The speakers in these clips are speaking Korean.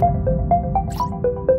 영원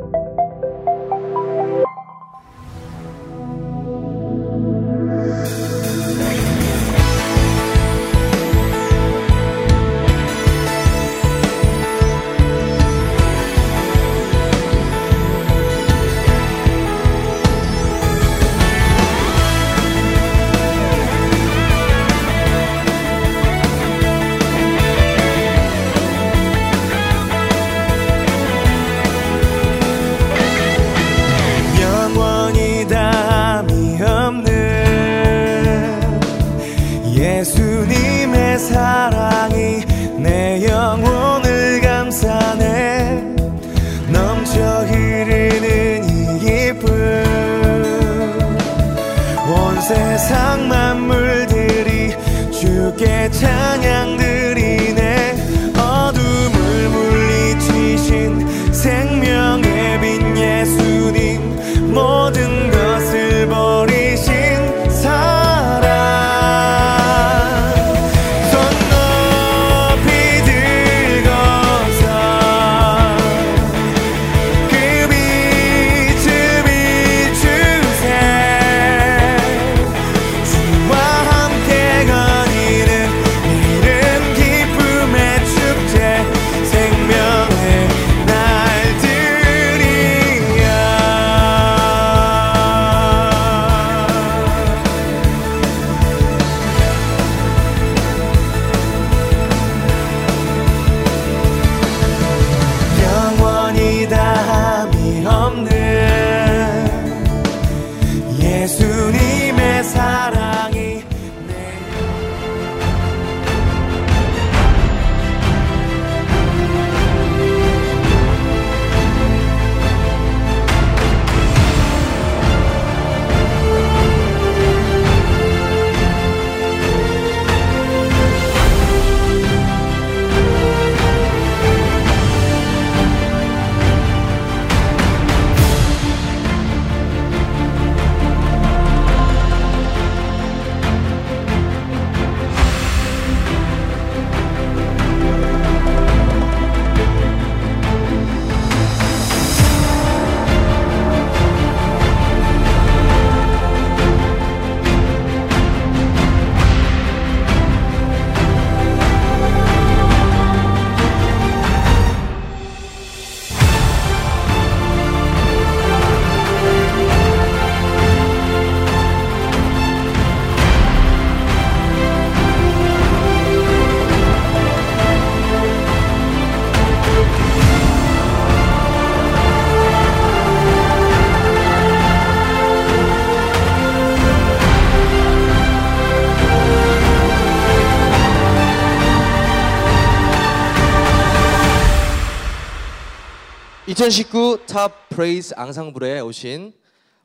(2019) Top Praise 앙상블에 오신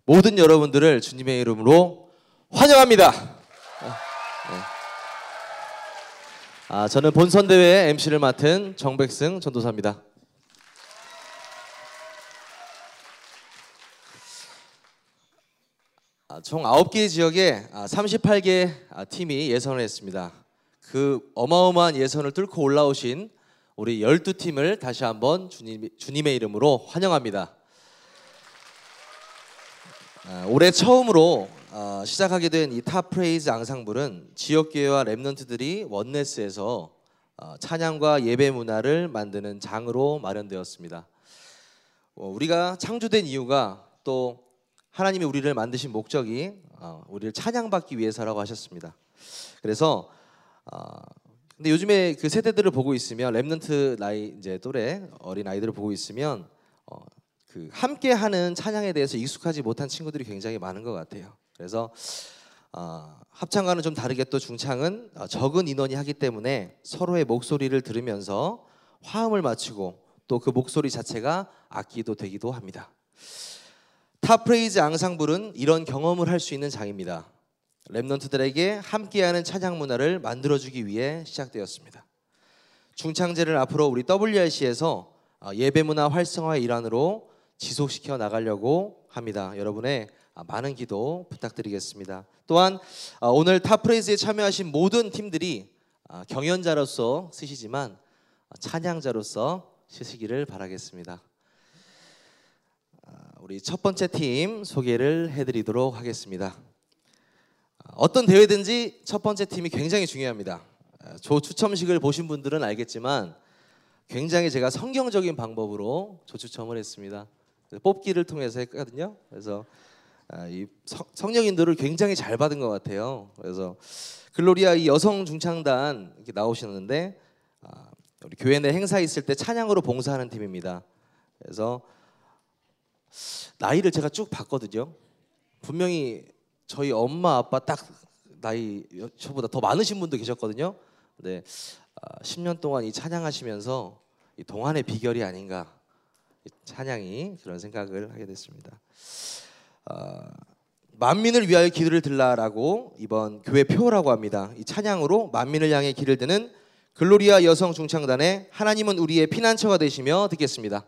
모든 여러분들을 주님의 이름으로 환영합니다. 네. 아, 저는 본선 대회 MC를 맡은 정백승 전도사입니다. 아, 총 9개 지역에 아, 38개 아, 팀이 예선을 했습니다. 그 어마어마한 예선을 뚫고 올라오신 우리 12팀을 다시 한번 주님, 주님의 이름으로 환영합니다. 아, 올해 처음으로 아, 시작하게 된 이 Top Praise 앙상블은 지역교회와 remnant들이 oneness에서 아, 찬양과 예배 문화를 만드는 장으로 마련되었습니다. 어, 우리가 창조된 이유가 또 하나님이 우리를 만드신 목적이 어, 우리를 찬양받기 위해서라고 하셨습니다. 그래서 어, 근데 요즘에 그 세대들을 보고 있으면 remnant 나이 이제 또래 어린 아이들을 보고 있으면 어, 그 함께하는 찬양에 대해서 익숙하지 못한 친구들이 굉장히 많은 것 같아요. 그래서 어, 합창과는 좀 다르게 또 중창은 어, 적은 인원이 하기 때문에 서로의 목소리를 들으면서 화음을 맞추고 또 그 목소리 자체가 악기도 되기도 합니다. Top Praise 앙상블은 이런 경험을 할 수 있는 장입니다. 랩넌트들에게 함께하는 찬양 문화를 만들어주기 위해 시작되었습니다. 중창제를 앞으로 우리 WRC에서 어, 예배 문화 활성화의 일환으로 지속시켜 나가려고 합니다. 여러분의 아, 많은 기도 부탁드리겠습니다. 또한 어, 오늘 탑프레이즈에 참여하신 모든 팀들이 아, 경연자로서 쓰시지만 어, 찬양자로서 쉬시기를 바라겠습니다. 아, 우리 첫 번째 팀 소개를 해드리도록 하겠습니다. 아, 어떤 대회든지 첫 번째 팀이 굉장히 중요합니다. 아, 조 추첨식을 보신 분들은 알겠지만 굉장히 제가 성경적인 방법으로 조 추첨을 했습니다. 뽑기를 통해서 했거든요. 그래서 아, 이 성- 성령인들을 굉장히 잘 받은 것 같아요. 그래서 글로리아 이 여성 중창단 이렇게 나오시는데 아, 우리 교회 내 행사 있을 때 찬양으로 봉사하는 팀입니다. 그래서 나이를 제가 쭉 봤거든요. 분명히 저희 엄마 아빠 딱 나이 저보다 더 많으신 분도 계셨거든요. 근데 아, 10년 동안 이 찬양하시면서 이 동안의 비결이 아닌가 이 찬양이 그런 생각을 하게 됐습니다. 아, 만민을 위하여 기도를 들라라고 이번 교회 표라고 합니다. 이 찬양으로 만민을 향해 길을 드는 글로리아 여성 중창단의 하나님은 우리의 피난처가 되시며 듣겠습니다.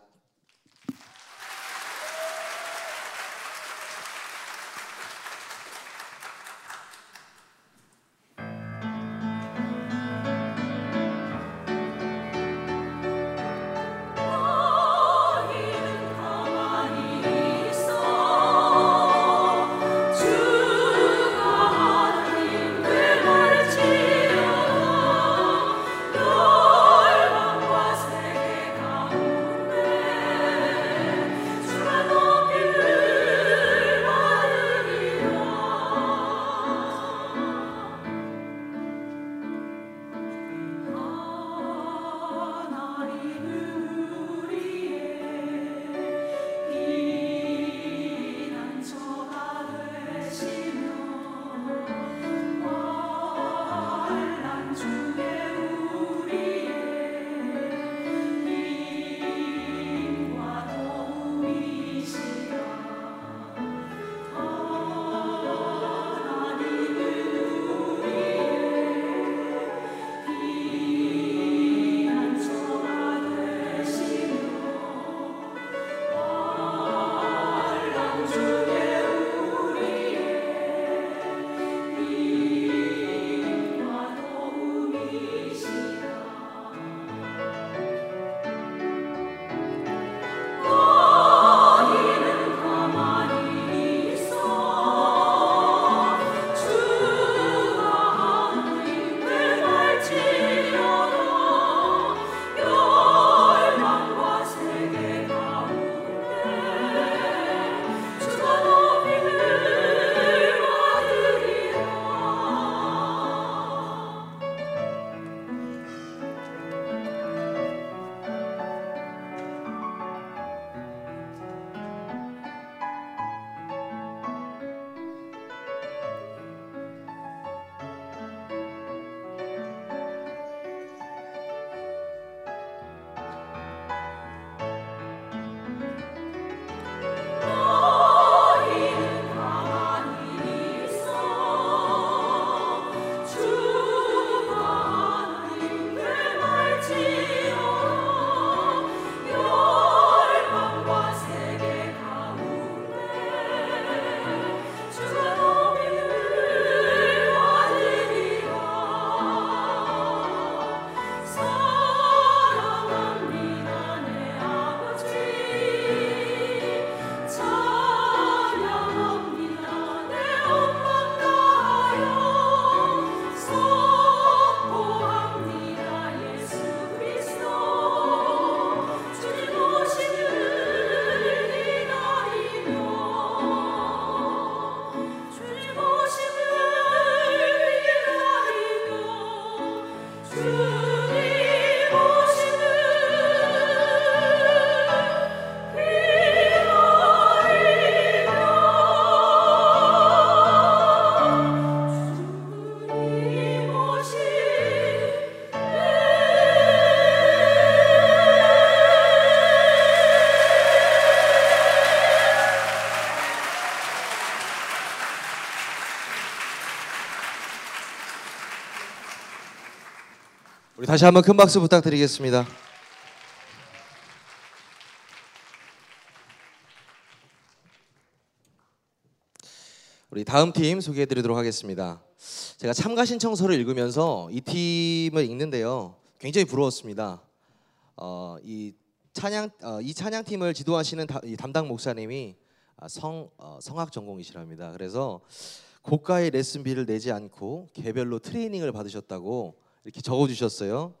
우리 다시 한번 큰 박수 부탁드리겠습니다. 우리 다음 팀 소개해 드리도록 하겠습니다. 제가 참가 신청서를 읽으면서 이 팀을 읽는데요, 굉장히 부러웠습니다. 어, 이 찬양 어, 이 찬양 팀을 지도하시는 다- 이 담당 목사님이 아, 성 어, 성악 전공이시랍니다. 그래서 고가의 레슨비를 내지 않고 개별로 트레이닝을 받으셨다고 이렇게 적어주셨어요.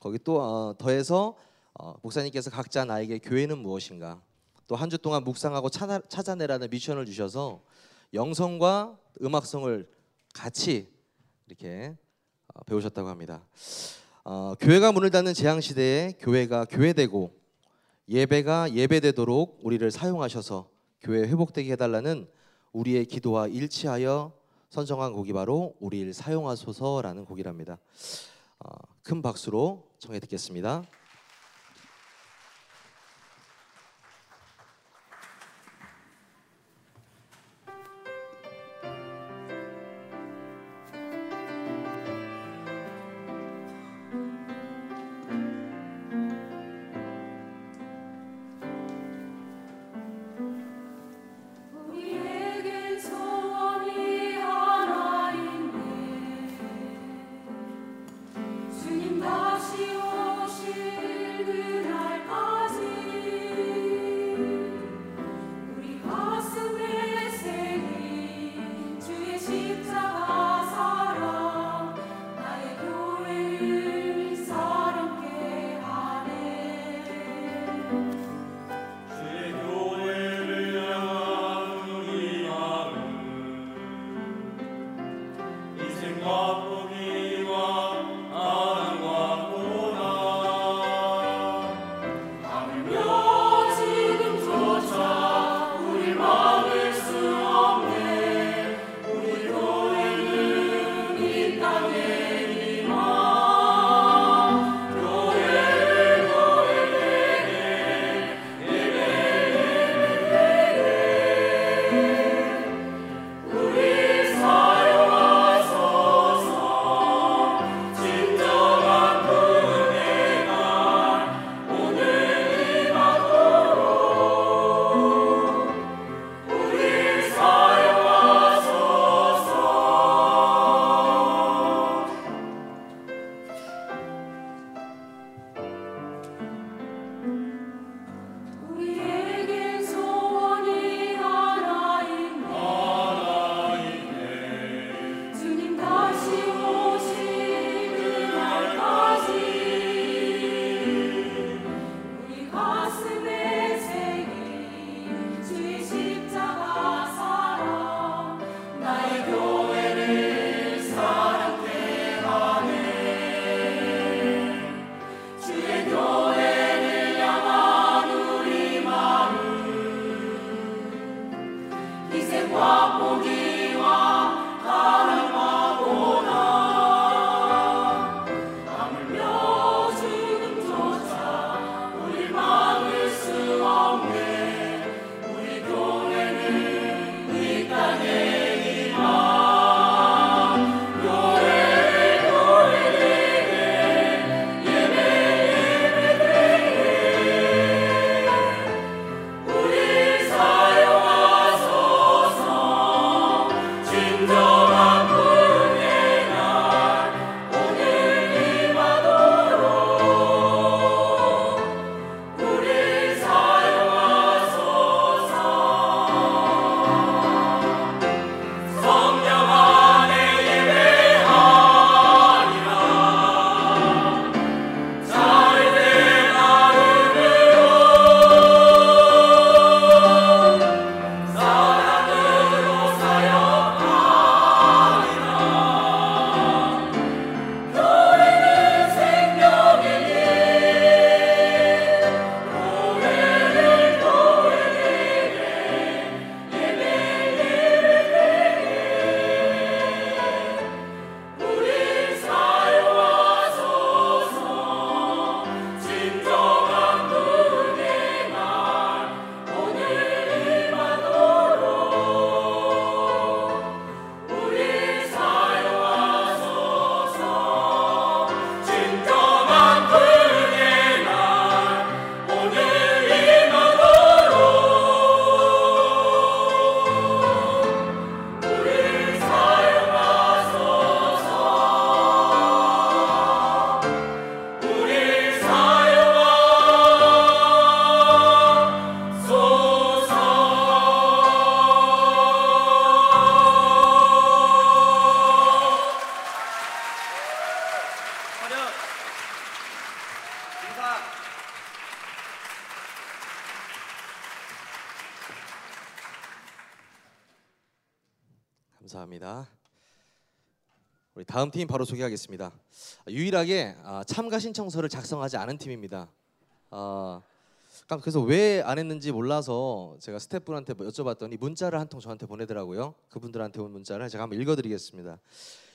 거기 또 어, 더해서 어, 목사님께서 각자 나에게 교회는 무엇인가 또 한 주 동안 묵상하고 찾아, 찾아내라는 미션을 주셔서 영성과 음악성을 같이 이렇게 어, 배우셨다고 합니다. 어, 교회가 문을 닫는 재앙 시대에 교회가 교회되고 예배가 예배되도록 우리를 사용하셔서 교회 회복되게 해달라는 우리의 기도와 일치하여 선정한 곡이 바로 우리를 사용하소서라는 곡이랍니다. 어, 큰 박수로 청해 듣겠습니다. 다음 팀 바로 소개하겠습니다. 유일하게 아, 참가 신청서를 작성하지 않은 팀입니다. 아, 깜- 그래서 왜 안 했는지 몰라서 제가 스태프분한테 뭐 여쭤봤더니 문자를 한 통 저한테 보내더라고요. 그분들한테 온 문자를 제가 한번 읽어드리겠습니다.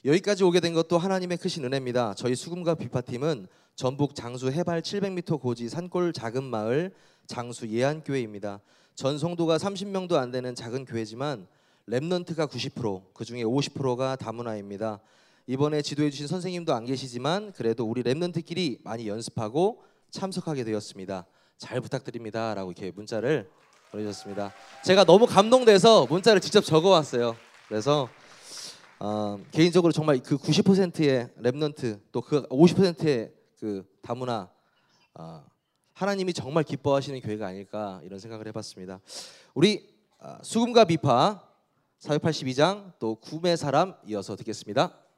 여기까지 오게 된 것도 하나님의 크신 은혜입니다. 저희 수금과 비파팀은 전북 장수 해발 700m 고지 산골 작은 마을 장수 예안교회입니다. 전 성도가 30명도 안 되는 작은 교회지만 remnant가 90%, 그 중에 50%가 다문화입니다. 이번에 지도해 주신 선생님도 안 계시지만 그래도 우리 remnant끼리 많이 연습하고 참석하게 되었습니다. 잘 부탁드립니다라고 이렇게 문자를 보내주셨습니다. 제가 너무 감동돼서 문자를 직접 적어왔어요. 그래서 어, 개인적으로 정말 그 90%의 remnant 또 그 50%의 그 다문화 어, 하나님이 정말 기뻐하시는 교회가 아닐까 이런 생각을 해봤습니다. 우리 아, 수금과 비파 482장 또 구매 사람 이어서 듣겠습니다.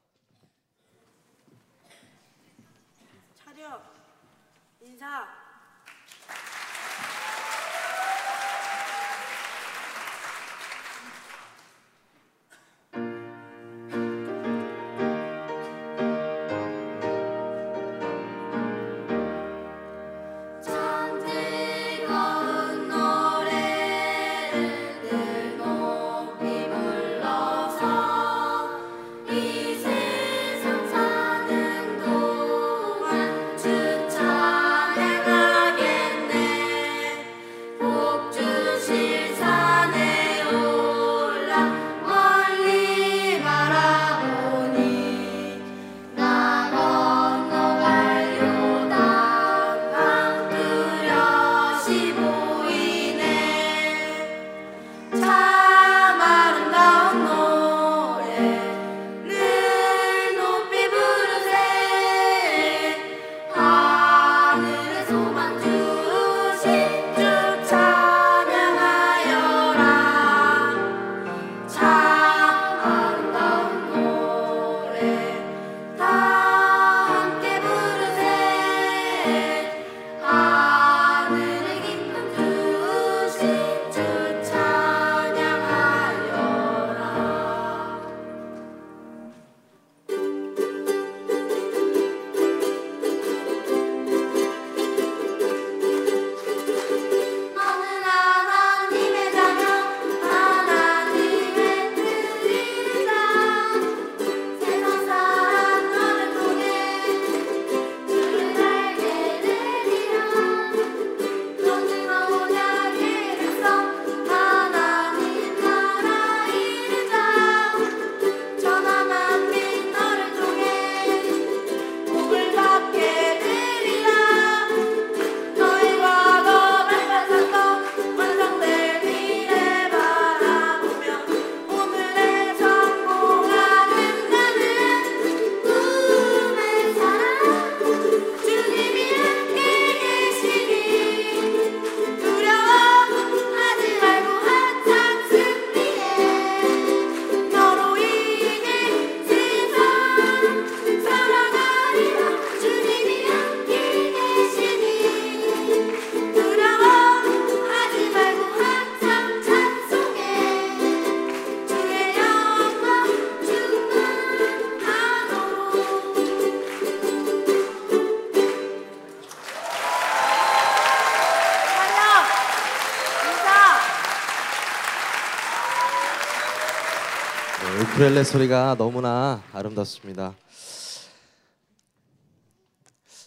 우쿨렐레 소리가 너무나 아름답습니다.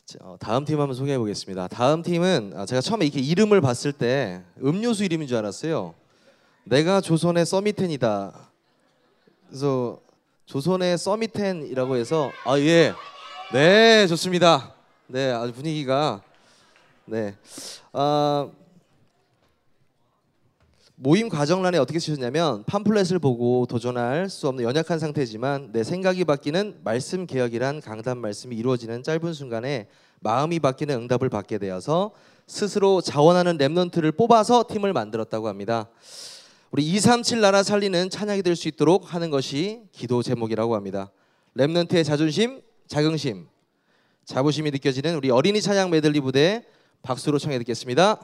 자, 어, 다음 팀 한번 소개해 보겠습니다. 다음 팀은 아, 제가 처음에 이렇게 이름을 봤을 때 음료수 이름인 줄 알았어요. 내가 조선의 서미텐이다. 그래서 조선의 서미텐이라고 해서 아 예, 네 좋습니다. 네 아주 분위기가 네. 아, 모임 과정란에 어떻게 쓰셨냐면 팜플렛을 보고 도전할 수 없는 연약한 상태지만 내 생각이 바뀌는 말씀 개혁이란 강단 말씀이 이루어지는 짧은 순간에 마음이 바뀌는 응답을 받게 되어서 스스로 자원하는 remnant를 뽑아서 팀을 만들었다고 합니다. 우리 237 나라 살리는 찬양이 될 수 있도록 하는 것이 기도 제목이라고 합니다. remnant의 자존심, 자긍심, 자부심이 느껴지는 우리 어린이 찬양 메들리 부대 박수로 청해 듣겠습니다.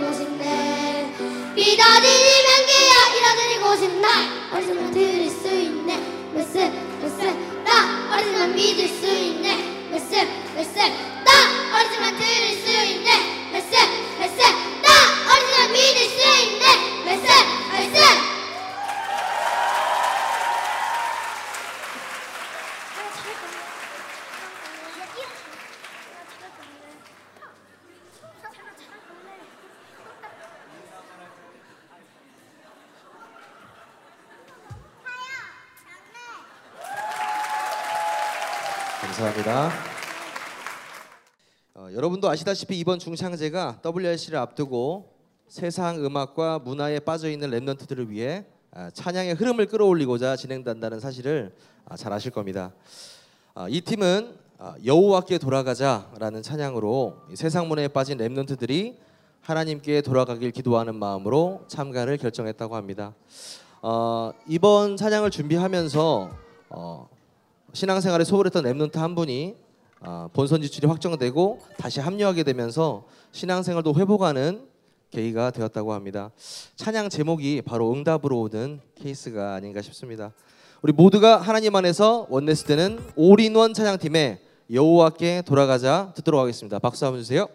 일어드리고 싶네 비다리니 명기야 일어드리고 싶네 어디서나 들을 수 있네. 말씀 말씀 나 어디서나 믿을 수 있네. 말씀 말씀 나 어디서나 들을 수 있네. 여러분도 아시다시피 이번 중창제가 WRC를 앞두고 세상 음악과 문화에 빠져 있는 랩런트들을 위해 아, 찬양의 흐름을 끌어올리고자 진행된다는 사실을 아, 잘 아실 겁니다. 아, 이 팀은 여호와께 돌아가자라는 찬양으로 세상 문화에 빠진 랩런트들이 하나님께 돌아가길 기도하는 마음으로 참가를 결정했다고 합니다. 어, 이번 찬양을 준비하면서 어, 신앙생활에 소홀했던 remnant 한 분이 본선 진출이 확정되고 다시 합류하게 되면서 신앙생활도 회복하는 계기가 되었다고 합니다. 찬양 제목이 바로 응답으로 오는 케이스가 아닌가 싶습니다. 우리 모두가 하나님 안에서 oneness 되는 all-in-one 찬양팀의 여호와께 돌아가자 듣도록 하겠습니다. 박수 한번 주세요.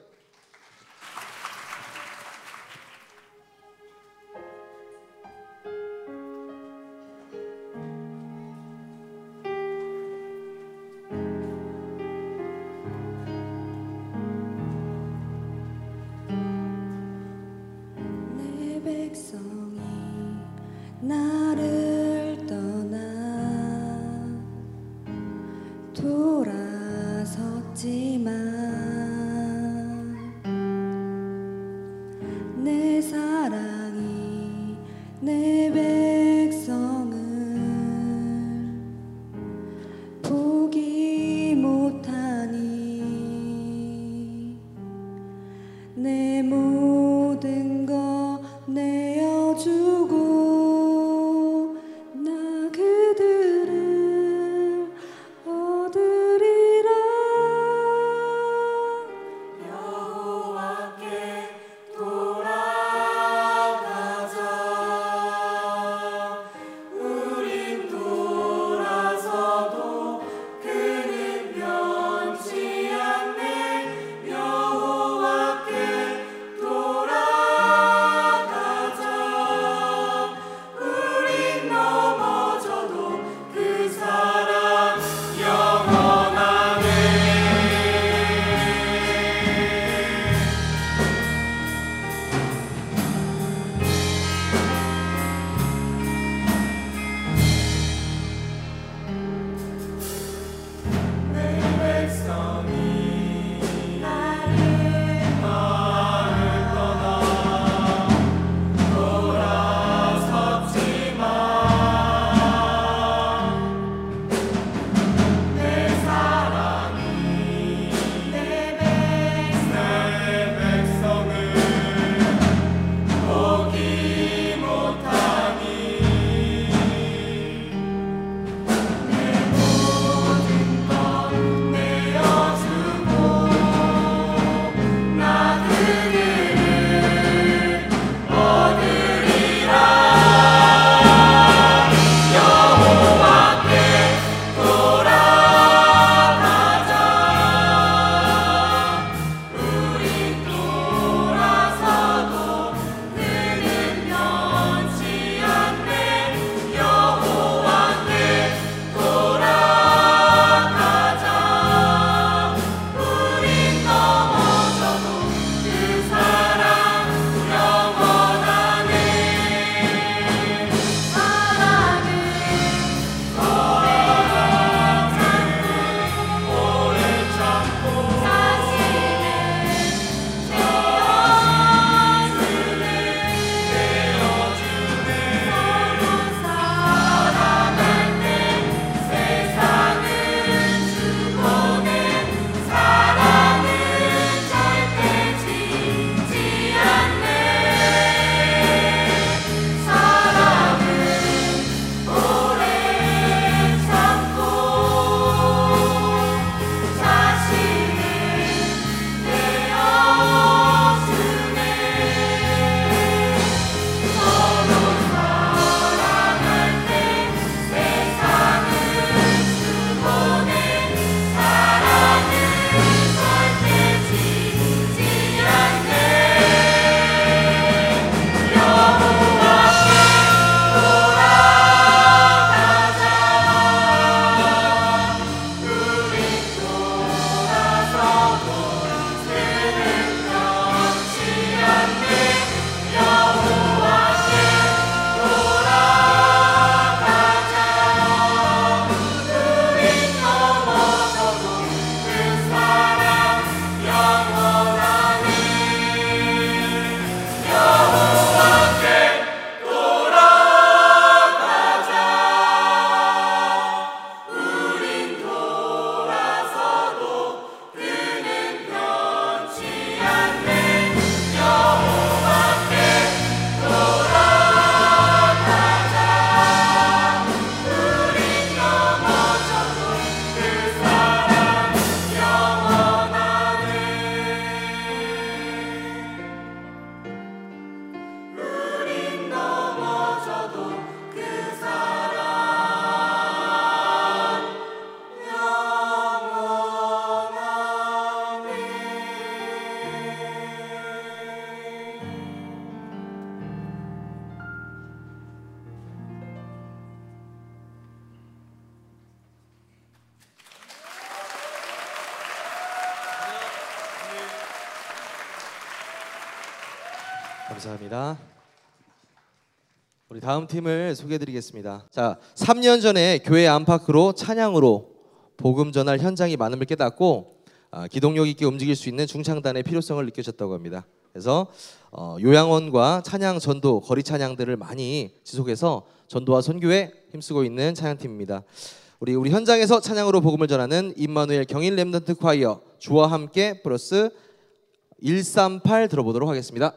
감사합니다. 우리 다음 팀을 소개해드리겠습니다. 자, 3년 전에 교회 안팎으로 찬양으로 복음 전할 현장이 많음을 깨닫고 아, 기동력 있게 움직일 수 있는 중창단의 필요성을 느끼셨다고 합니다. 그래서 어, 요양원과 찬양 전도 거리 찬양들을 많이 지속해서 전도와 선교에 힘쓰고 있는 찬양팀입니다. 우리 우리 현장에서 찬양으로 복음을 전하는 임마누엘 경인 렘넌트 콰이어 주와 함께 플러스 138 들어보도록 하겠습니다.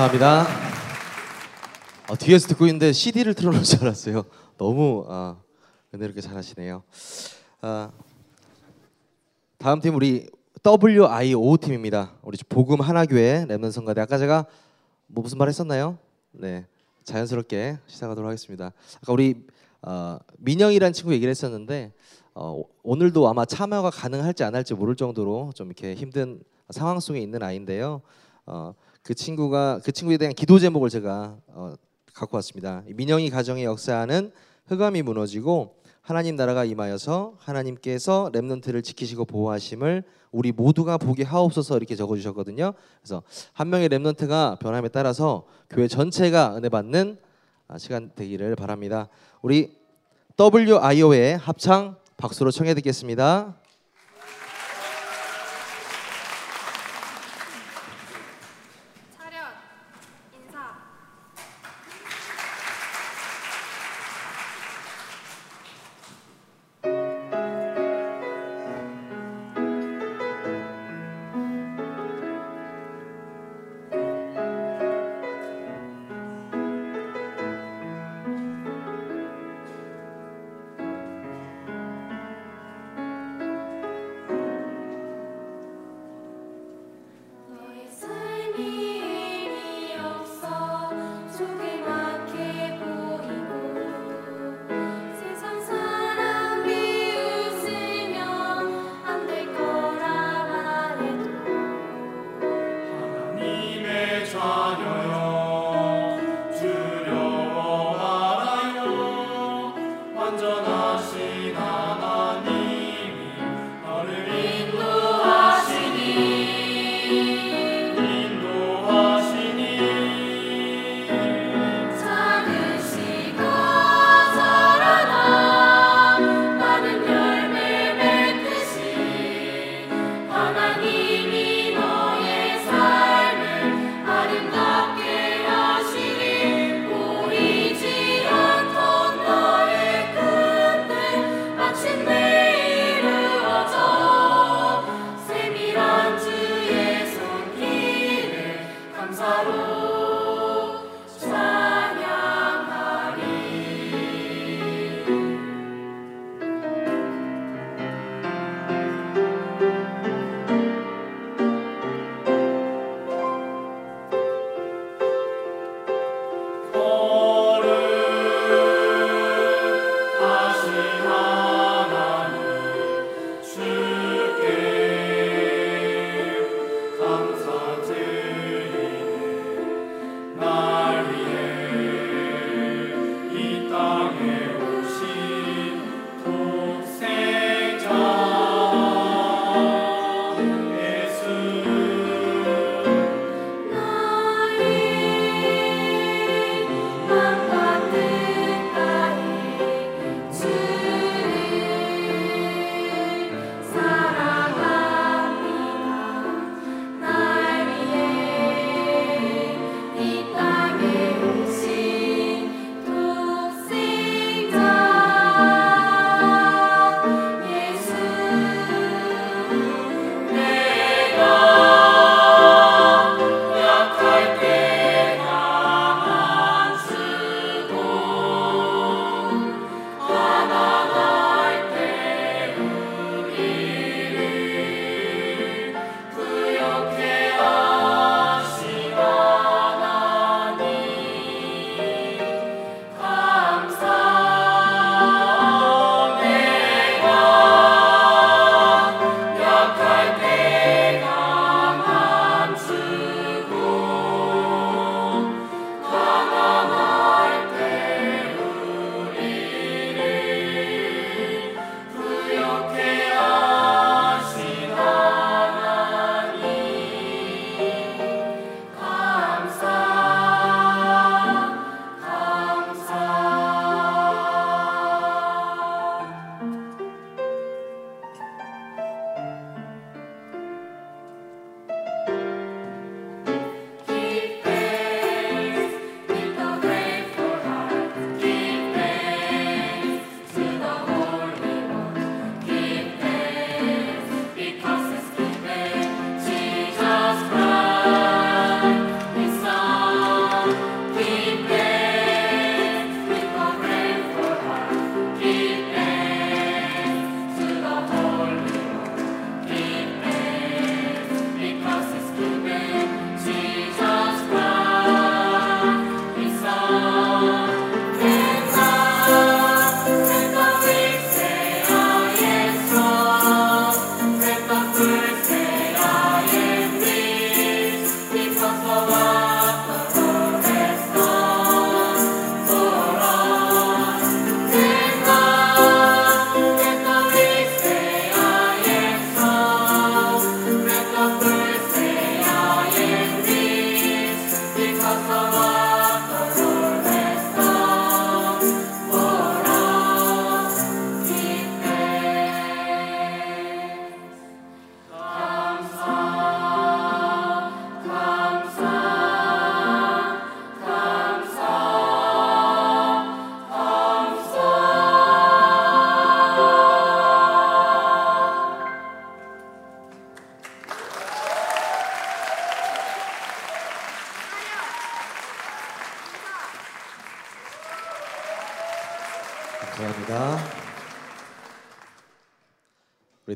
감사합니다. 어, 뒤에서 듣고 있는데 CD를 틀어놓은 줄 알았어요. 너무 아, 은혜롭게 잘하시네요. 아, 다음 팀 우리 WIO 팀입니다. 우리 복음 하나교회 렘넌 성가대. 아까 제가 뭐 무슨 말 했었나요? 네, 자연스럽게 시작하도록 하겠습니다. 아까 우리 어, 민영이라는 친구 얘기를 했었는데 어, 오늘도 아마 참여가 가능할지 안 할지 모를 정도로 좀 이렇게 힘든 상황 속에 있는 아이인데요. 어, 그 친구가 그 친구에 대한 기도 제목을 제가 어, 갖고 왔습니다. 이 민영이 가정의 역사는 흑암이 무너지고 하나님 나라가 임하여서 하나님께서 렘넌트를 지키시고 보호하심을 우리 모두가 보게 하옵소서 이렇게 적어주셨거든요. 그래서 한 명의 렘넌트가 변함에 따라서 교회 전체가 은혜 받는 아, 시간 되기를 바랍니다. 우리 WIO의 합창 박수로 청해 듣겠습니다.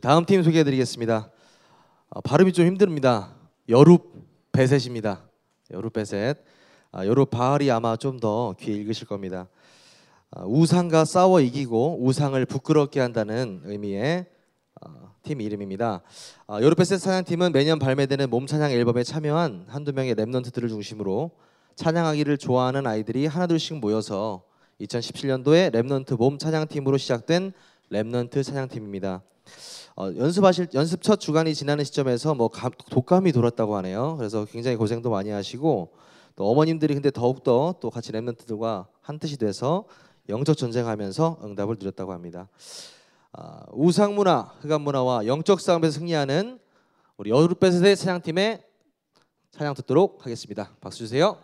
다음 팀 소개해드리겠습니다. 아, 발음이 좀 힘듭니다. 여룹 베셋입니다. 여룹 베셋. 아, 여룹 바알이 아마 좀 더 귀에 익으실 겁니다. 아, 우상과 싸워 이기고 우상을 부끄럽게 한다는 의미의 어, 팀 이름입니다. 아, 여룹 베셋 찬양팀은 매년 발매되는 몸 찬양 앨범에 참여한 한두 명의 remnant들을 중심으로 찬양하기를 좋아하는 아이들이 하나둘씩 모여서 2017년도에 remnant 몸 찬양팀으로 시작된 remnant 찬양팀입니다. 어, 연습하실 연습 첫 주간이 지나는 시점에서 뭐 감- 독감이 돌았다고 하네요. 그래서 굉장히 고생도 많이 하시고 또 어머님들이 근데 더욱더 또 같이 remnant들과 한 뜻이 돼서 영적 전쟁하면서 응답을 누렸다고 합니다. 아, 우상 문화, 흑암 문화와 영적 싸움에서 승리하는 우리 여룹 베셋 찬양팀의 찬양 듣도록 하겠습니다. 박수 주세요.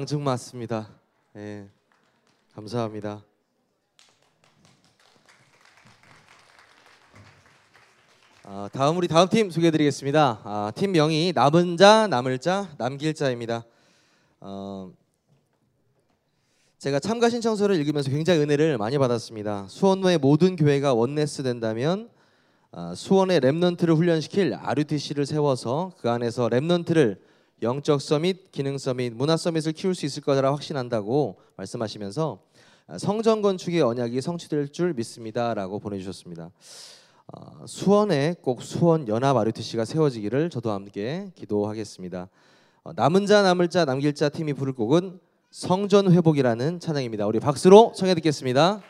앙증 맞습니다. 예, 감사합니다. 아, 다음 우리 다음 팀 소개해드리겠습니다. 아, 팀 명이 남은 자, 남을 자, 남길 자입니다. 어, 제가 참가 신청서를 읽으면서 굉장히 은혜를 많이 받았습니다. 수원의 모든 교회가 oneness 된다면 아, 수원의 remnant를 훈련시킬 RUTC를 세워서 그 안에서 remnant를 영적 서밋, 기능 서밋, 문화 서밋을 키울 수 있을 거라 확신한다고 말씀하시면서 아, 성전 건축의 언약이 성취될 줄 믿습니다라고 보내주셨습니다. 어, 수원에 꼭 수원 연합 RUTC가 세워지기를 저도 함께 기도하겠습니다. 어, 남은 자 남을 자 남길 자 팀이 부를 곡은 성전 회복이라는 찬양입니다. 우리 박수로 청해 듣겠습니다.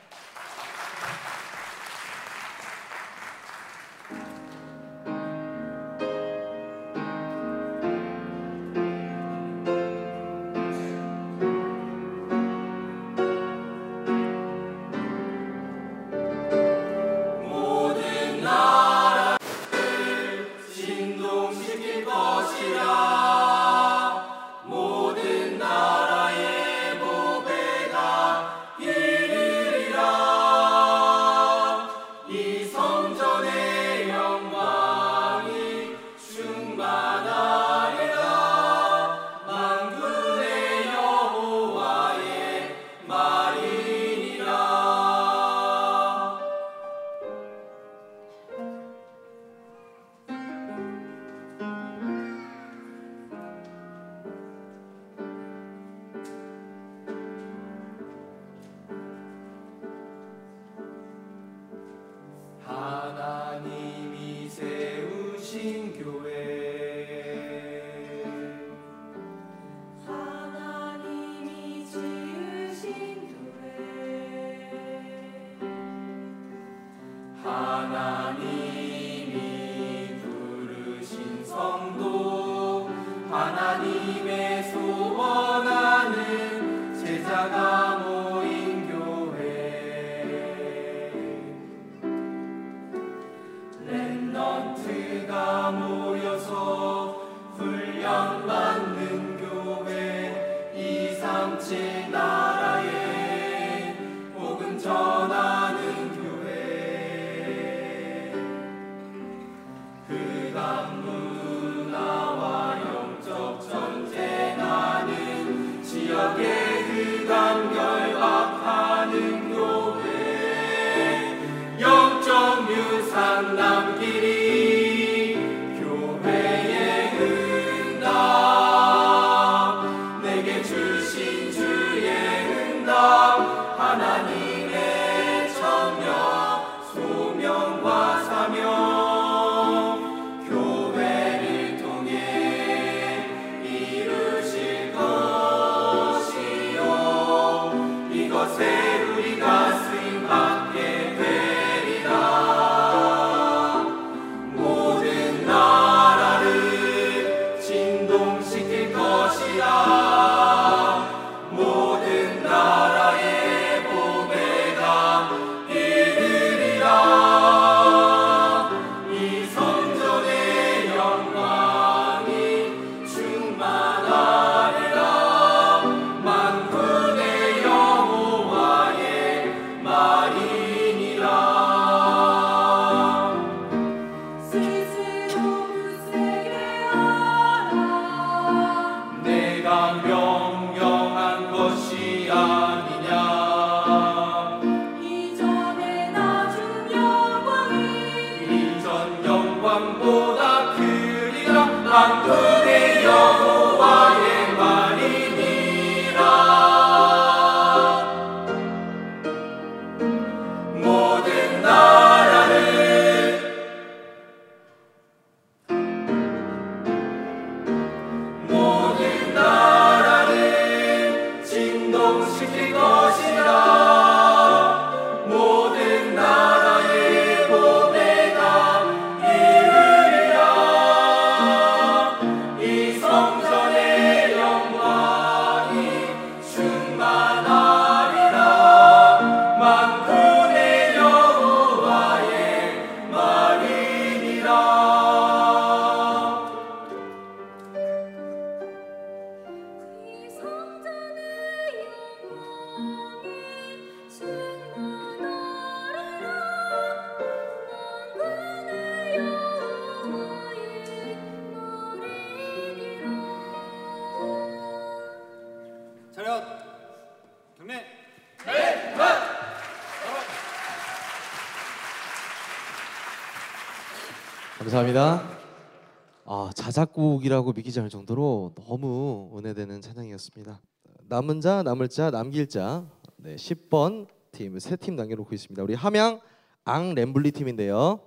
자작곡이라고 믿기지 않을 정도로 너무 은혜되는 찬양이었습니다. 남은 자, 남을 자, 남길 자. 네, 10번 팀 세 팀 남겨놓고 있습니다. 우리 함양 앙 램블리 팀인데요.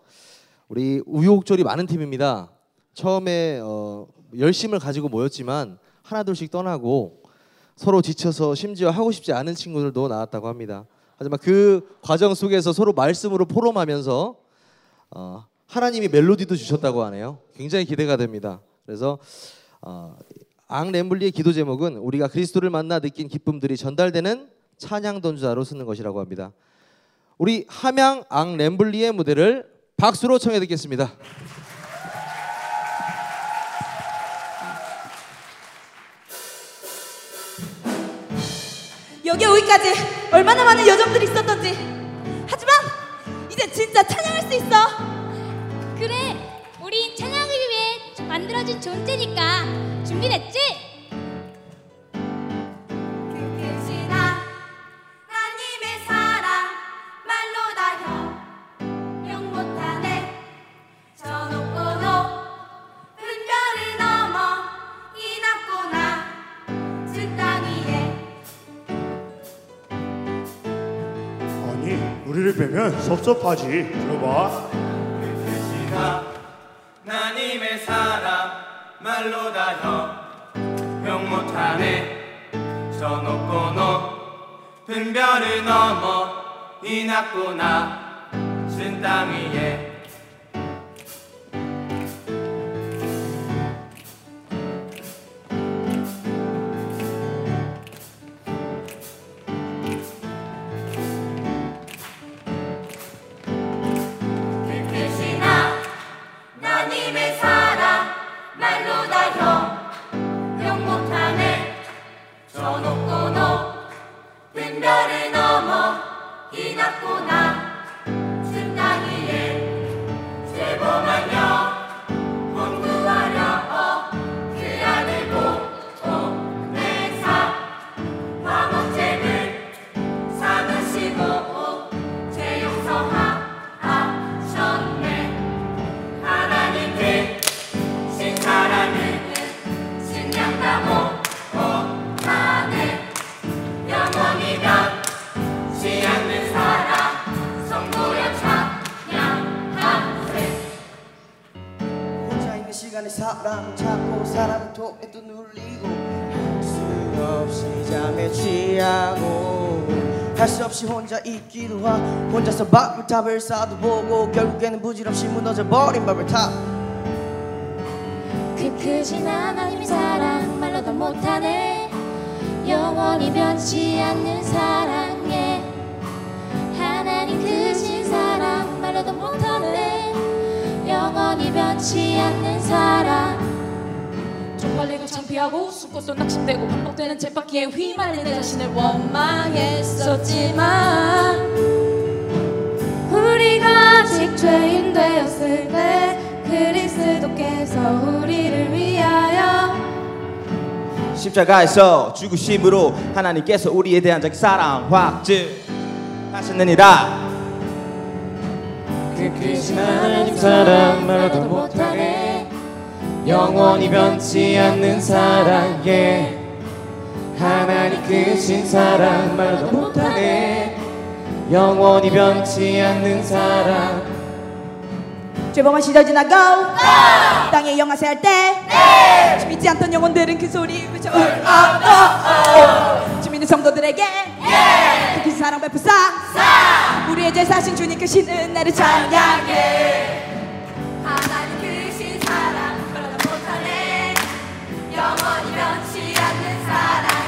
우리 우여곡절이 많은 팀입니다. 처음에 어, 열심을 가지고 모였지만 하나둘씩 떠나고 서로 지쳐서 심지어 하고 싶지 않은 친구들도 나왔다고 합니다. 하지만 그 과정 속에서 서로 말씀으로 포럼하면서 어, 하나님이 멜로디도 주셨다고 하네요. 굉장히 기대가 됩니다. 그래서 어, 앙 램블리의 기도 제목은 우리가 그리스도를 만나 느낀 기쁨들이 전달되는 찬양 don주자로 쓰는 것이라고 합니다. 우리 함양 앙 램블리의 무대를 박수로 청해 듣겠습니다. 여기 오기까지 얼마나 많은 여정들이 있었던지 하지만 이제 진짜 찬양할 수 있어 그래, 우린 찬양을 위해 만들어진 존재니까 준비됐지? 우리를 빼면 섭섭하지. 들어봐 하나님의 사랑 말로 다 형용 못하네. 저 높고 높은 별을 넘어. 이 낮고 낮은 땅 위에 혼자 하고 혼자서 바꿀탑을 쌓아도 보고 결국에는 부질없이 무너져 버린 바벨탑 그 크신 하나님의 사랑 말로도 못하네. 영원히 변치 않는 사랑에 하나님 크신 사랑 말로도 못하네. 영원히 변치 않는 사랑 쪽팔리고 창피하고 숨고도 낙심되고 반복되는 쳇바퀴에 휘말린 내 자신을 원망했었지만 우리가 아직 죄인 되었을 때 그리스도께서 우리를 위하여 십자가에서 죽으심으로 하나님께서 우리에 대한 자기 사랑 확증하셨느니라. 그 크신 하나님 사랑 말로도 못하네 영원히 변치 않는 사랑에 하나님 크신 사랑 말로도 못하네 영원히 변치 않는 사랑. 죄범한 시절 지나고 땅에 영화세 할때 믿지 않던 영혼들은 그 소리 외쳐. 주민 있는 성도들에게 특히 사랑 베푸사. 우리의 제사신 주님 크시는 나를 찬양해. 하나님 크신 사랑 영원히 변치 않는 사랑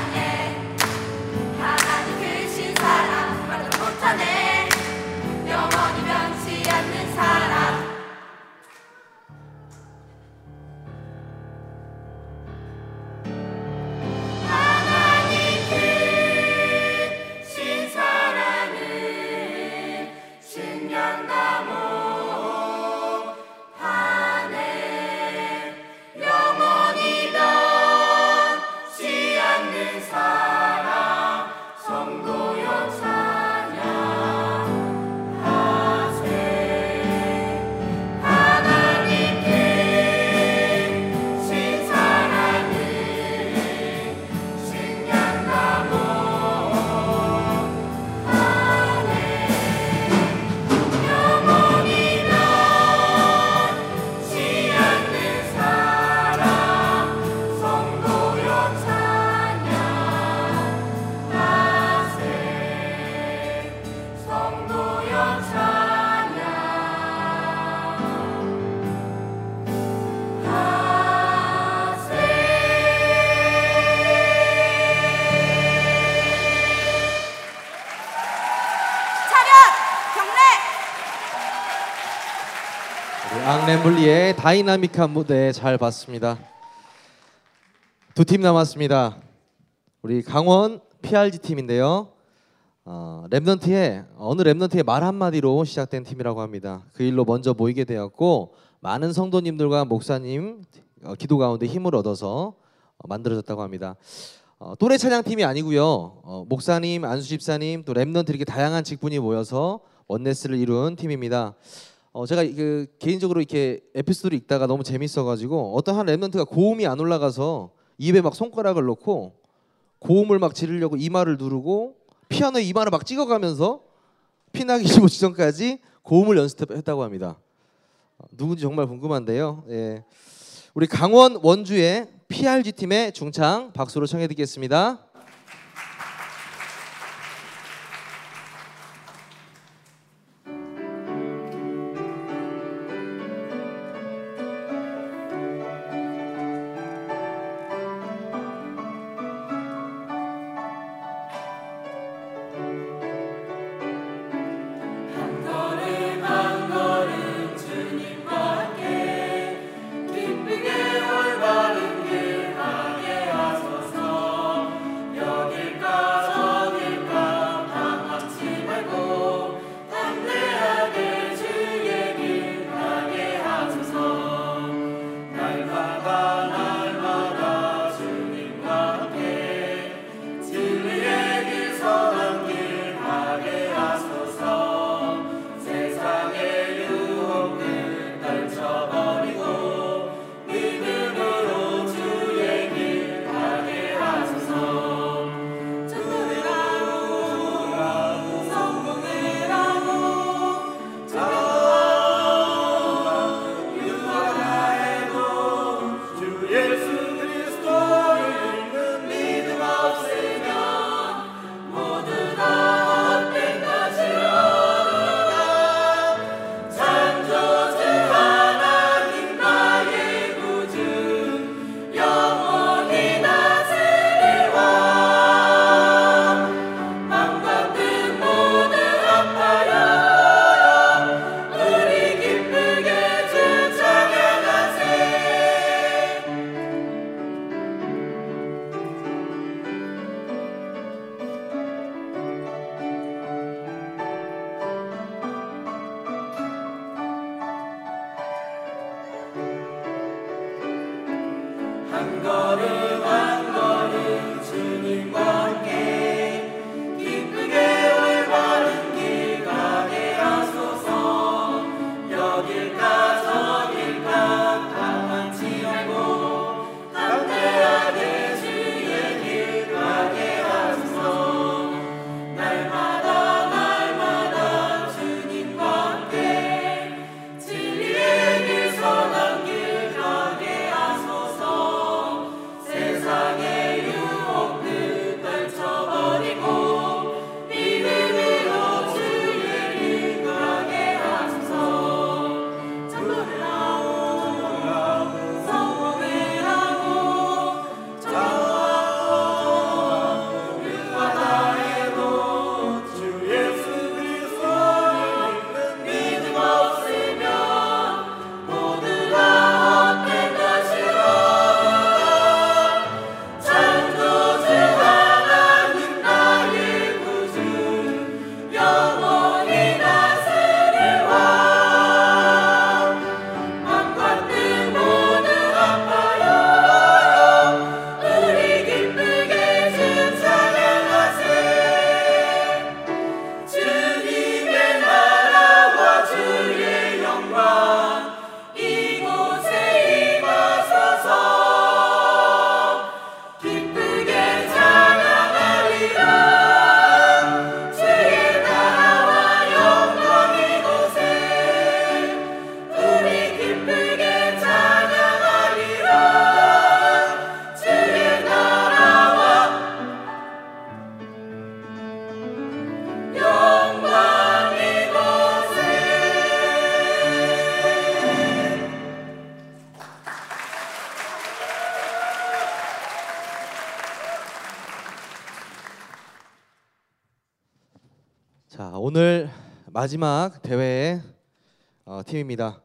장렌블리의 다이나믹한 무대 잘 봤습니다. 두 팀 남았습니다. 우리 강원 PRG 팀인데요. 어, remnant의 어느 remnant의 말 한마디로 시작된 팀이라고 합니다. 그 일로 먼저 모이게 되었고 많은 성도님들과 목사님 어, 기도 가운데 힘을 얻어서 어, 만들어졌다고 합니다. 어, 또래 찬양 팀이 아니고요. 어, 목사님, 안수 집사님, 또 remnant 이렇게 다양한 직분이 모여서 원네스를 이룬 팀입니다. 어, 제가 그 개인적으로 이렇게 에피소드를 읽다가 너무 재밌어가지고 어떤 한 랩넌트가 고음이 안 올라가서 입에 막 손가락을 넣고 고음을 막 지르려고 이마를 누르고 피아노에 이마를 막 찍어가면서 피나기 15 직전까지 고음을 연습했다고 합니다. 어, 누군지 정말 궁금한데요. 예. 우리 강원 원주의 PRG 팀의 중창 박수로 청해 듣겠습니다. 마지막 대회의 어, 팀입니다.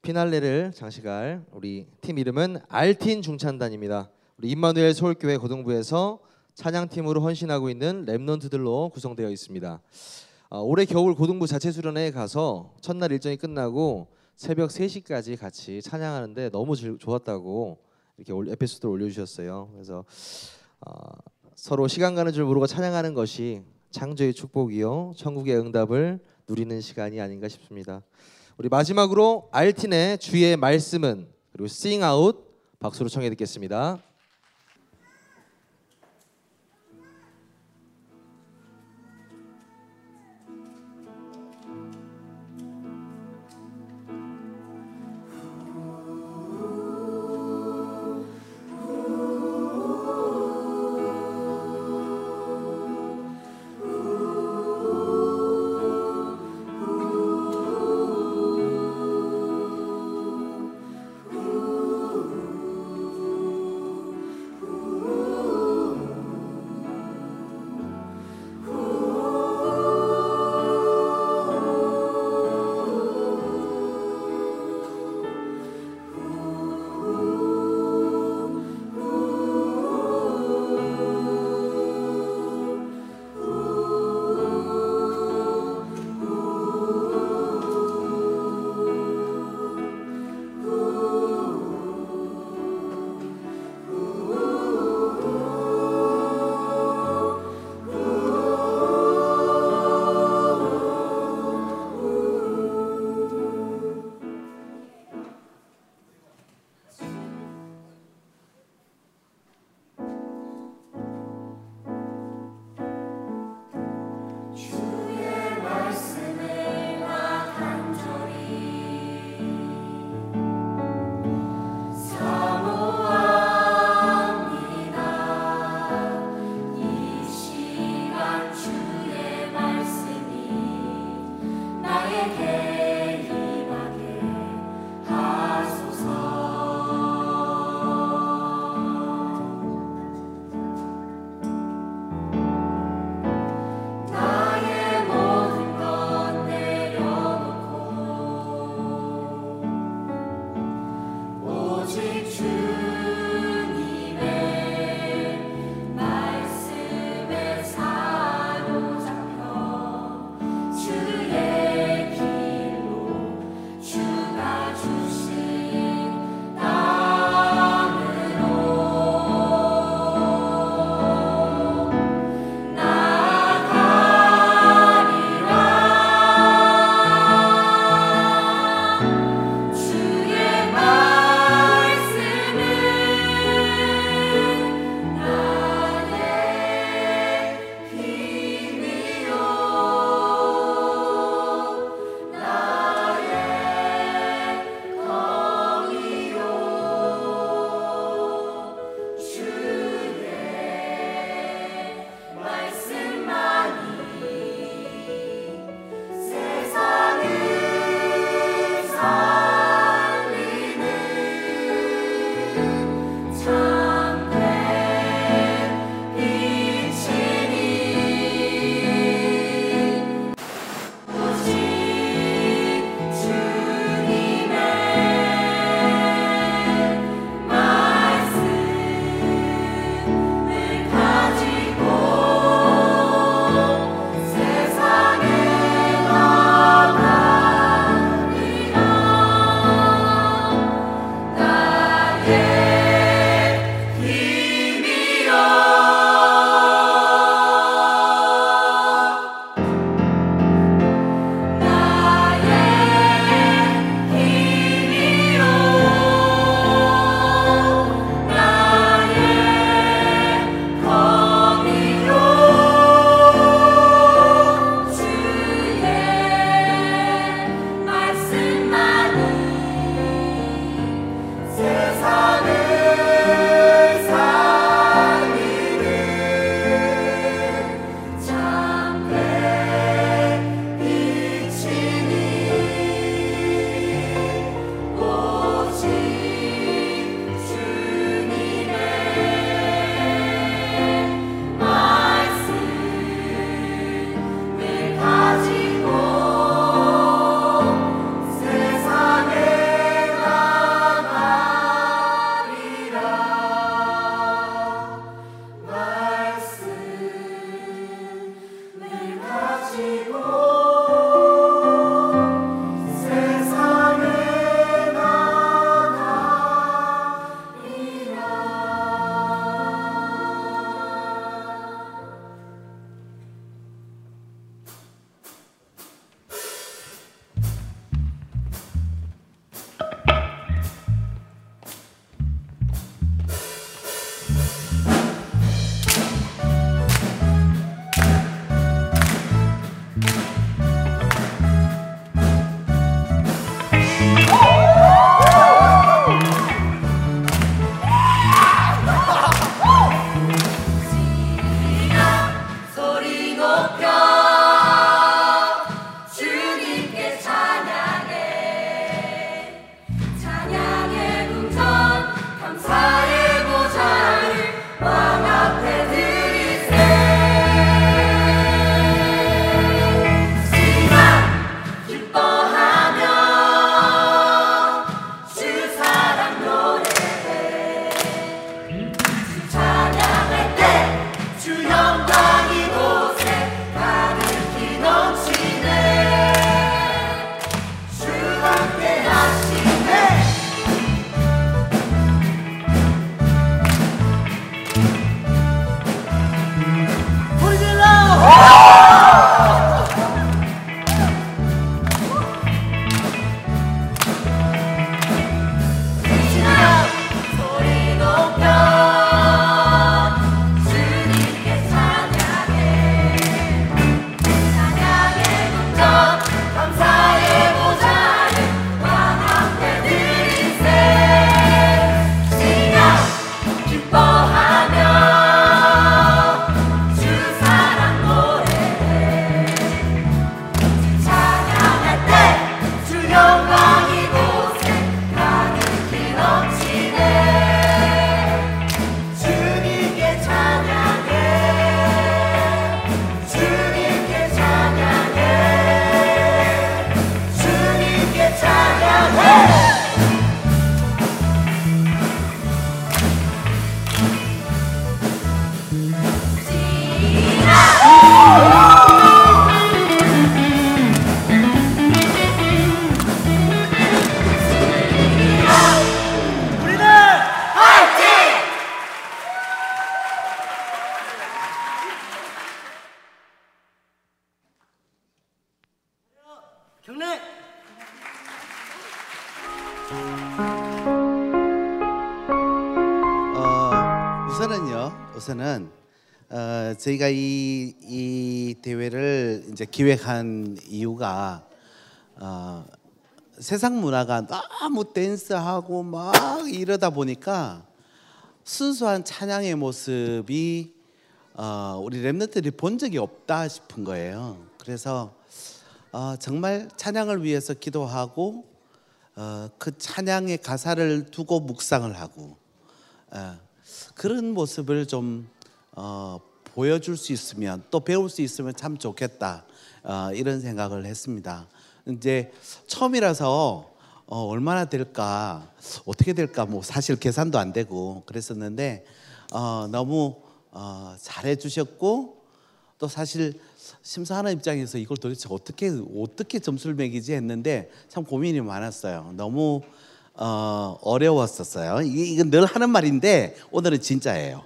피날레를 장식할 우리 팀 이름은 알틴 중찬단입니다. 우리 임마누엘 서울교회 고등부에서 찬양팀으로 헌신하고 있는 랩넌트들로 구성되어 있습니다. 어, 올해 겨울 고등부 자체 수련회에 가서 첫날 일정이 끝나고 새벽 3시까지 같이 찬양하는데 너무 즐- 좋았다고 이렇게 올- 에피소드를 올려주셨어요. 그래서 어, 서로 시간 가는 줄 모르고 찬양하는 것이 창조의 축복이요 천국의 응답을 누리는 시간이 아닌가 싶습니다. 우리 마지막으로 알틴의 주의 말씀은 그리고 Out 박수로 청해 듣겠습니다. 저희가 이, 이 대회를 이제 기획한 이유가 어, 세상 문화가 너무 댄스하고 막 이러다 보니까 순수한 찬양의 모습이 어, 우리 랩너들이 본 적이 없다 싶은 거예요. 그래서 어, 정말 찬양을 위해서 기도하고 어, 그 찬양의 가사를 두고 묵상을 하고 어, 그런 모습을 좀 어, 보여줄 수 있으면 또 배울 수 있으면 참 좋겠다 어, 이런 생각을 했습니다. 이제 처음이라서 어, 얼마나 될까 어떻게 될까 뭐 사실 계산도 안 되고 그랬었는데 어, 너무 어, 잘해 주셨고 또 사실 심사하는 입장에서 이걸 도대체 어떻게 어떻게 점수를 매기지 했는데 참 고민이 많았어요. 너무 어, 어려웠었어요. 이게 이건 늘 하는 말인데 오늘은 진짜예요.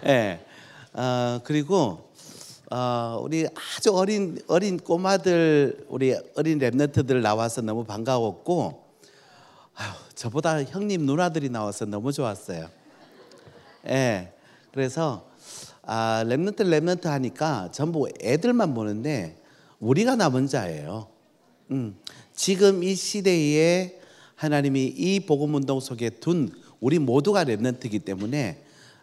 예. 어, 그리고 어, 우리 아주 어린 어린 꼬마들 우리 어린 remnant들 나와서 너무 반가웠고 아유, 저보다 형님 누나들이 나와서 너무 좋았어요. 예. 그래서 아, remnant remnant 하니까 전부 애들만 보는데 우리가 남은 자예요. 음, 지금 이 시대에 하나님이 이 복음 운동 속에 둔 우리 모두가 랩런트이기 때문에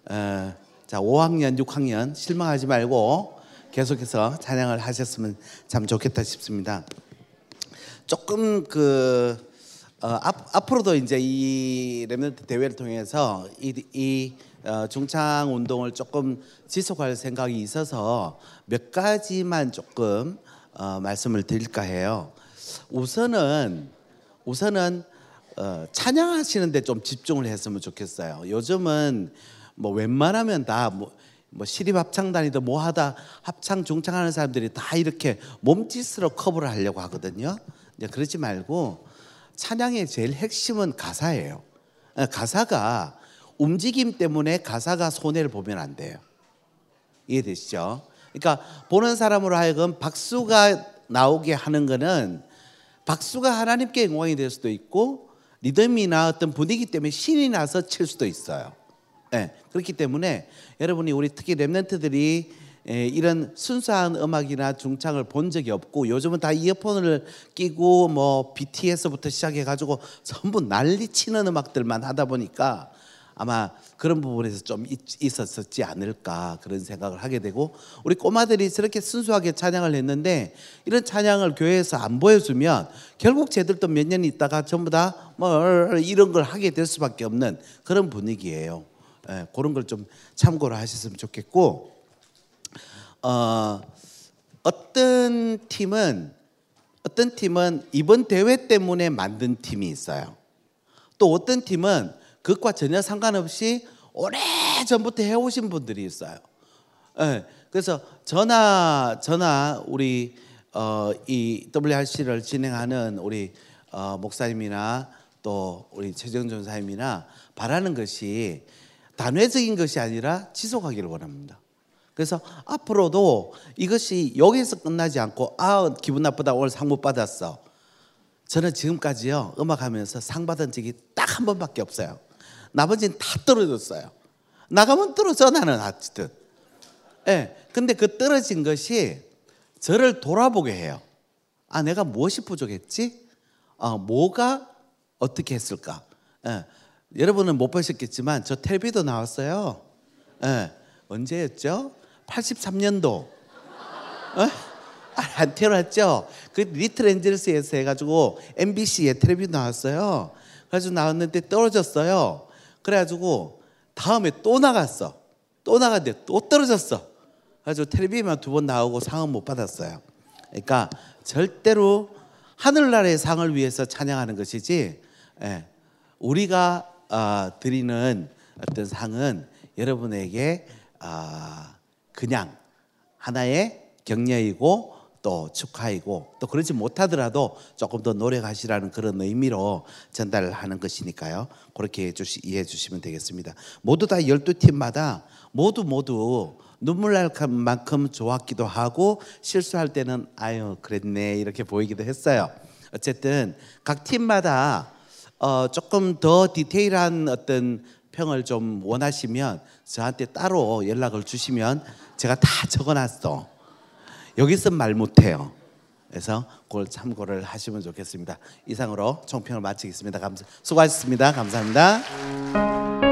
어, 자 5학년, 6학년 실망하지 말고 계속해서 찬양을 하셨으면 참 좋겠다 싶습니다. 조금 그 어, 앞, 앞으로도 이제 이 랩런트 대회를 통해서 이, 이 어, 중창 운동을 조금 지속할 생각이 있어서 몇 가지만 조금 어, 말씀을 드릴까 해요. 우선은 우선은 어, 찬양하시는데 좀 집중을 했으면 좋겠어요. 요즘은 뭐 웬만하면 다뭐 뭐 시립 합창단이든 뭐 하다 합창 중창하는 사람들이 다 이렇게 몸짓으로 커버를 하려고 하거든요. 이제 그러지 말고 찬양의 제일 핵심은 가사예요. 어, 가사가 움직임 때문에 가사가 손해를 보면 안 돼요. 이해되시죠? 그러니까 보는 사람으로 하여금 박수가 나오게 하는 거는 박수가 하나님께 영광이 될 수도 있고 리듬이나 어떤 분위기 때문에 신이 나서 칠 수도 있어요. 네, 그렇기 때문에 여러분이 우리 특히 랩런트들이 에, 이런 순수한 음악이나 중창을 본 적이 없고 요즘은 다 이어폰을 끼고 뭐 BTS부터 시작해 가지고 전부 난리 치는 음악들만 하다 보니까 아마 그런 부분에서 좀 있었었지 않을까 그런 생각을 하게 되고 우리 꼬마들이 저렇게 순수하게 찬양을 했는데 이런 찬양을 교회에서 안 보여주면 결국 쟤들도 몇 년 있다가 전부 다 뭐 이런 걸 하게 될 수밖에 없는 그런 분위기예요. 예, 그런 걸 좀 참고를 하셨으면 좋겠고 어, 어떤 팀은 어떤 팀은 이번 대회 때문에 만든 팀이 있어요. 또 어떤 팀은 그것과 전혀 상관없이 오래 전부터 해오신 분들이 있어요. 네, 그래서 전화 전화 우리 어, 이 WRC를 진행하는 우리 어, 목사님이나 또 우리 최정준 사님이나 바라는 것이 단회적인 것이 아니라 지속하기를 원합니다. 그래서 앞으로도 이것이 여기서 끝나지 않고 아 기분 나쁘다 오늘 상 못 받았어. 저는 지금까지요 음악하면서 상 받은 적이 딱 한 번밖에 없어요. 나머지는 다 떨어졌어요. 나가면 떨어져 나는 어쨌든. 예. 네, 근데 그 떨어진 것이 저를 돌아보게 해요. 아 내가 무엇이 부족했지? 아 뭐가 어떻게 했을까? 예. 여러분은 못 보셨겠지만 저 텔레비도 나왔어요. 예. 언제였죠? 83년도. 어? 안 태어났죠? 그 리틀 엔젤스에서 해가지고 MBC에 텔레비전 나왔어요. 그래가지고 나왔는데 떨어졌어요. 그래가지고 다음에 또 나갔어. 또 나갔는데 또 떨어졌어. 그래가지고 텔레비전만 두 번 나오고 상은 못 받았어요. 그러니까 절대로 하늘나라의 상을 위해서 찬양하는 것이지 예, 우리가 어, 드리는 어떤 상은 여러분에게 어, 그냥 하나의 격려이고 또 축하이고 또 그렇지 못하더라도 조금 더 노력하시라는 그런 의미로 전달을 하는 것이니까요. 그렇게 이해해 주시면 되겠습니다. 모두 다 12팀마다 모두 모두 눈물 날 만큼 좋았기도 하고 실수할 때는 아유 그랬네 이렇게 보이기도 했어요. 어쨌든 각 팀마다 어, 조금 더 디테일한 어떤 평을 좀 원하시면 저한테 따로 연락을 주시면 제가 다 적어놨어. 여기서 말 못해요. 그래서 그걸 참고를 하시면 좋겠습니다. 이상으로 총평을 마치겠습니다. 감사, 수고하셨습니다. 감사합니다.